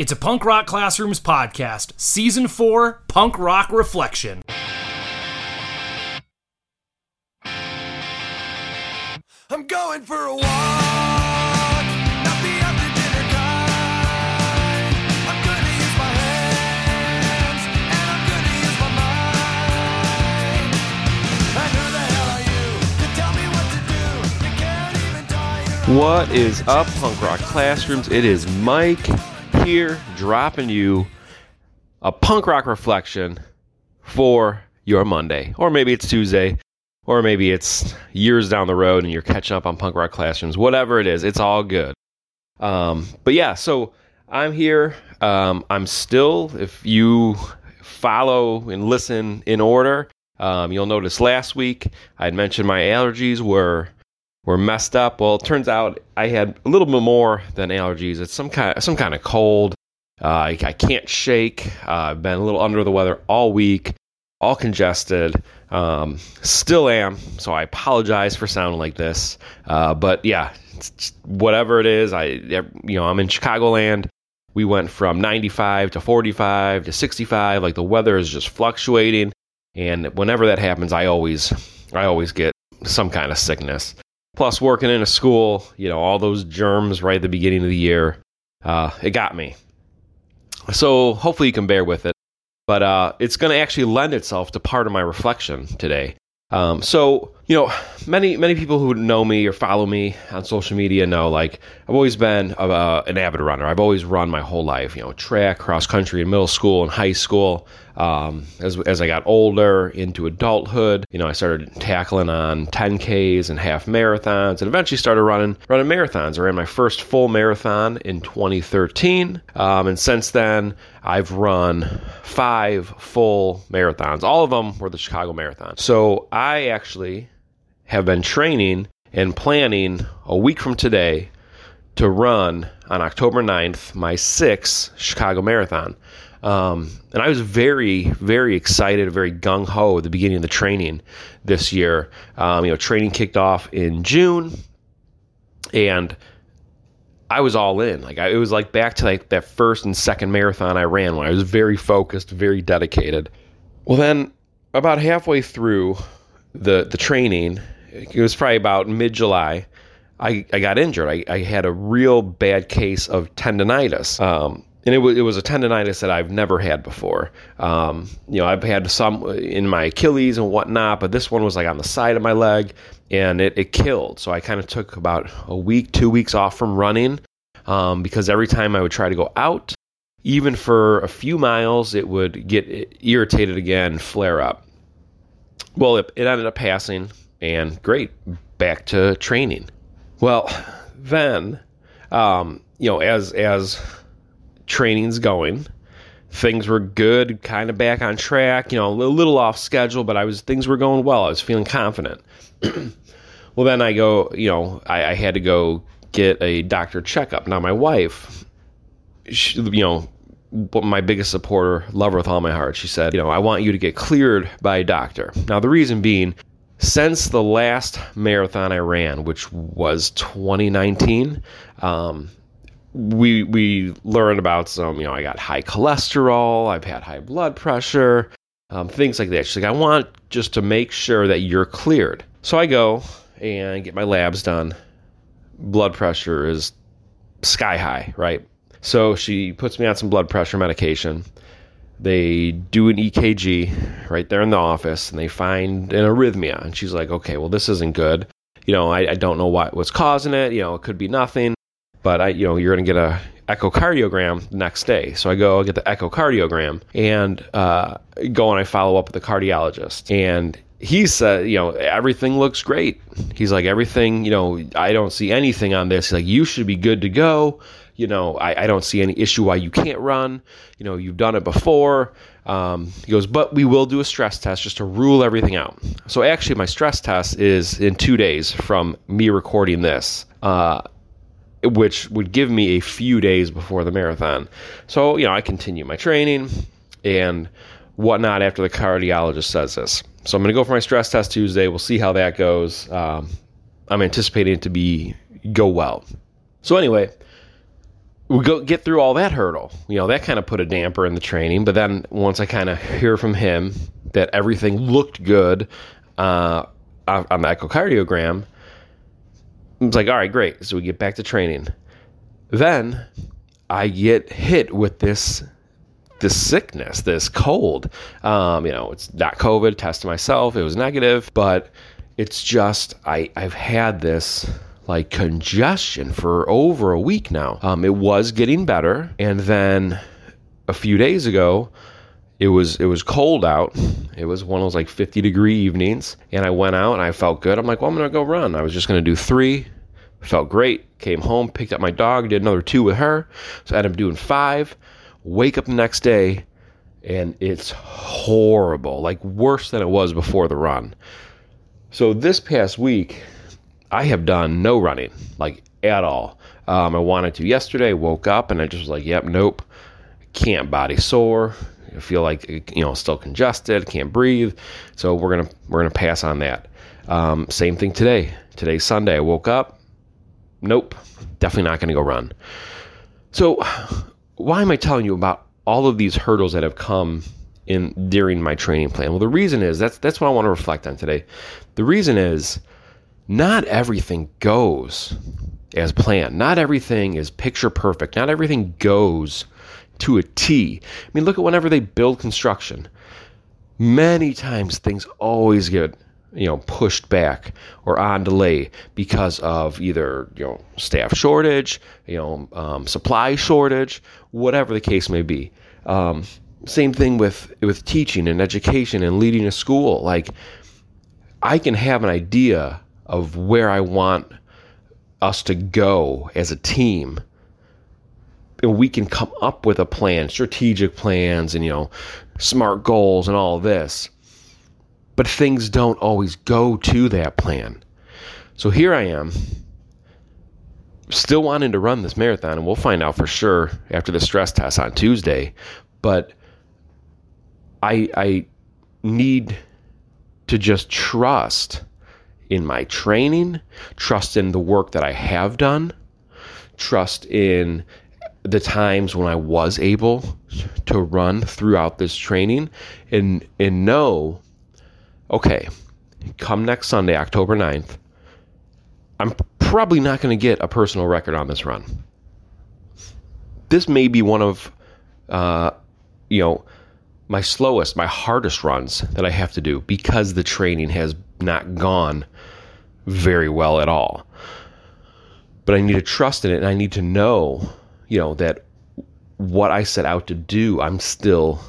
It's a Punk Rock Classrooms podcast, Season 4 Punk Rock Reflection. I'm going for a walk. Not the after dinner kind. I'm gonna use my hands and I'm gonna use my mind. And who the hell are you to tell me what to do? You can't even tie your What is up, Punk Rock Classrooms? It is Mike here dropping you a punk rock reflection for your Monday. Or maybe it's Tuesday, or maybe it's years down the road and you're catching up on punk rock classrooms. Whatever it is, it's all good. Um, but yeah, so I'm here. Um, I'm still, if you follow and listen in order, um, you'll notice last week I mentioned my allergies were were messed up. Well, it turns out I had a little bit more than allergies. It's some kind some kind of cold. Uh, I, I can't shake. Uh, I've been a little under the weather all week, all congested. Um, still am. So I apologize for sounding like this. Uh, but yeah, whatever it is, I you know I'm in Chicagoland. We went from 95 to 45 to 65. Like the weather is just fluctuating, and whenever that happens, I always I always get some kind of sickness. Plus, working in a school, you know, all those germs right at the beginning of the year, uh, it got me. So hopefully you can bear with it. But uh, it's going to actually lend itself to part of my reflection today. Um, so you know, many many people who know me or follow me on social media know like I've always been uh, an avid runner. I've always run my whole life. You know, track, cross country in middle school and high school. Um, as as I got older into adulthood, you know, I started tackling on 10ks and half marathons, and eventually started running running marathons. I ran my first full marathon in 2013, um, and since then I've run five full marathons. All of them were the Chicago Marathon. So I actually have been training and planning a week from today to run on October 9th my sixth Chicago Marathon. Um, and I was very, very excited, very gung ho at the beginning of the training this year. Um, you know, training kicked off in June, and I was all in. Like I, it was like back to like that first and second marathon I ran when I was very focused, very dedicated. Well, then about halfway through the the training, it was probably about mid July. I, I got injured. I, I had a real bad case of tendonitis. Um, and it was, it was a tendonitis that I've never had before. Um, you know, I've had some in my Achilles and whatnot, but this one was like on the side of my leg and it, it killed. So I kind of took about a week, two weeks off from running um, because every time I would try to go out, even for a few miles, it would get irritated again, flare up. Well, it, it ended up passing, and great, back to training. Well, then, um, you know, as as training's going, things were good, kind of back on track. You know, a little off schedule, but I was things were going well. I was feeling confident. well, then I go, you know, I, I had to go get a doctor checkup. Now, my wife, she, you know, my biggest supporter, lover with all my heart. She said, you know, I want you to get cleared by a doctor. Now, the reason being, since the last marathon I ran, which was 2019, um, we we learned about some, you know, I got high cholesterol, I've had high blood pressure, um, things like that. She's like, I want just to make sure that you're cleared. So I go and get my labs done. Blood pressure is sky high, right? So she puts me on some blood pressure medication. They do an EKG right there in the office and they find an arrhythmia. And she's like, okay, well, this isn't good. You know, I, I don't know what what's causing it. You know, it could be nothing, but I, you know, you're going to get a echocardiogram next day. So I go get the echocardiogram and uh, go and I follow up with the cardiologist. And he said, you know, everything looks great. He's like, everything, you know, I don't see anything on this. He's like, you should be good to go you know, I, I, don't see any issue why you can't run. You know, you've done it before. Um, he goes, but we will do a stress test just to rule everything out. So actually, my stress test is in two days from me recording this, uh, which would give me a few days before the marathon. So, you know, I continue my training and whatnot after the cardiologist says this. So I'm going to go for my stress test Tuesday. We'll see how that goes. Um, I'm anticipating it to be go well. So anyway, we go get through all that hurdle. You know, that kind of put a damper in the training. But then once I kind of hear from him that everything looked good uh, on the echocardiogram, it's like, all right, great. So we get back to training. Then I get hit with this this sickness, this cold. Um, you know, it's not COVID. Tested myself; it was negative, but it's just I I've had this like congestion for over a week now. Um, it was getting better, and then a few days ago, it was it was cold out. It was one of those like 50 degree evenings, and I went out and I felt good. I'm like, well, I'm gonna go run. I was just gonna do three. Felt great. Came home, picked up my dog, did another two with her. So I ended up doing five. Wake up the next day, and it's horrible, like worse than it was before the run. So this past week, I have done no running, like at all. Um, I wanted to yesterday. Woke up and I just was like, "Yep, nope, can't body sore. I feel like you know still congested, can't breathe." So we're gonna we're gonna pass on that. Um, same thing today. Today's Sunday. I woke up. Nope, definitely not gonna go run. So why am I telling you about all of these hurdles that have come in during my training plan? Well, the reason is that's that's what I want to reflect on today. The reason is not everything goes as planned. Not everything is picture perfect. Not everything goes to a T. I mean, look at whenever they build construction. Many times things always get you know pushed back or on delay because of either you know staff shortage, you know um, supply shortage, whatever the case may be. Um, same thing with with teaching and education and leading a school. Like I can have an idea of where I want us to go as a team. And we can come up with a plan, strategic plans, and you know, smart goals and all this. But things don't always go to that plan. So here I am, still wanting to run this marathon, and we'll find out for sure after the stress test on Tuesday. But I I need to just trust in my training, trust in the work that I have done, trust in the times when I was able to run throughout this training and and know okay, come next Sunday, October 9th, I'm probably not going to get a personal record on this run. This may be one of uh, you know, my slowest, my hardest runs that I have to do because the training has not gone very well at all. But I need to trust in it and I need to know, you know, that what I set out to do, I'm still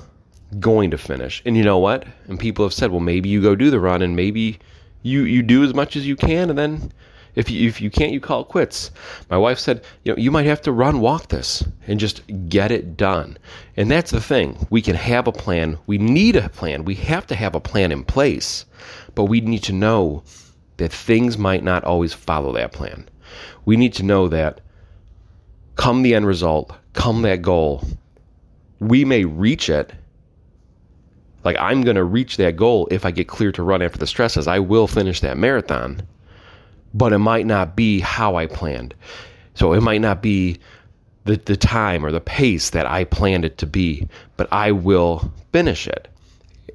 going to finish. And you know what? And people have said, well, maybe you go do the run and maybe you you do as much as you can and then if you, if you can't, you call it quits. My wife said, you know, you might have to run walk this and just get it done. And that's the thing. We can have a plan. We need a plan. We have to have a plan in place, but we need to know that things might not always follow that plan. We need to know that come the end result, come that goal, we may reach it. Like I'm going to reach that goal if I get clear to run after the stresses. I will finish that marathon but it might not be how I planned. So it might not be the, the time or the pace that I planned it to be, but I will finish it.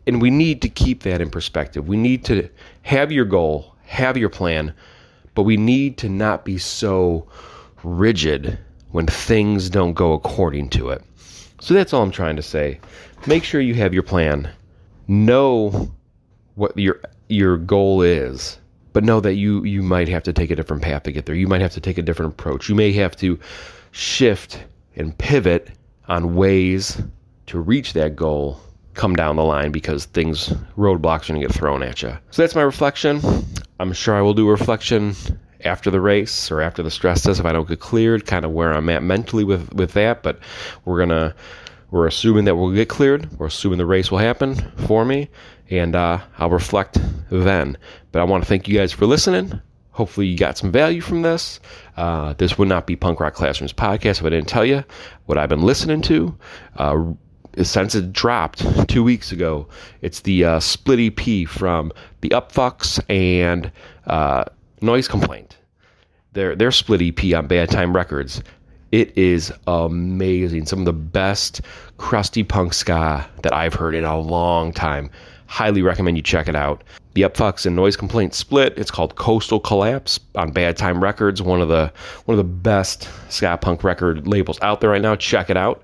And we need to keep that in perspective. We need to have your goal, have your plan, but we need to not be so rigid when things don't go according to it. So that's all I'm trying to say. Make sure you have your plan. Know what your your goal is but know that you you might have to take a different path to get there. You might have to take a different approach. You may have to shift and pivot on ways to reach that goal come down the line because things roadblocks are going to get thrown at you. So that's my reflection. I'm sure I will do a reflection after the race or after the stress test if I don't get cleared, kind of where I'm at mentally with with that, but we're going to we're assuming that we'll get cleared. We're assuming the race will happen for me, and uh, I'll reflect then. But I want to thank you guys for listening. Hopefully, you got some value from this. Uh, this would not be Punk Rock Classrooms podcast if I didn't tell you what I've been listening to. Uh, since it dropped two weeks ago, it's the uh, split EP from the Upfucks and uh, Noise Complaint. Their their split EP on Bad Time Records It is amazing. Some of the best crusty punk ska that I've heard in a long time. Highly recommend you check it out. The Upfucks and Noise Complaints split. It's called Coastal Collapse on Bad Time Records, one of the one of the best ska punk record labels out there right now. Check it out.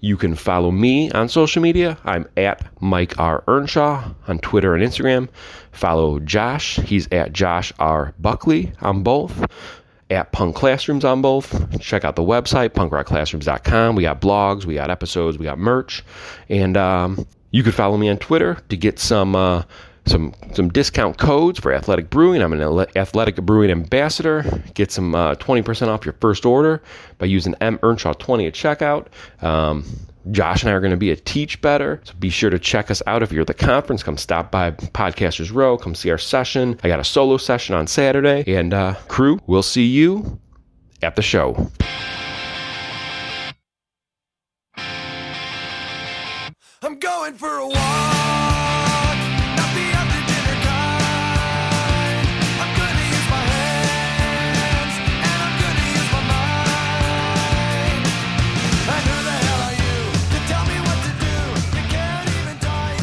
You can follow me on social media. I'm at Mike R. Earnshaw on Twitter and Instagram. Follow Josh. He's at Josh R. Buckley on both. At Punk Classrooms on both. Check out the website, punkrockclassrooms.com. We got blogs, we got episodes, we got merch. And um, you could follow me on Twitter to get some. Uh, some some discount codes for Athletic Brewing. I'm an Athletic Brewing ambassador. Get some uh, 20% off your first order by using M Earnshaw 20 at checkout. Um, Josh and I are going to be at Teach Better, so be sure to check us out if you're at the conference. Come stop by Podcasters Row. Come see our session. I got a solo session on Saturday, and uh, crew, we'll see you at the show.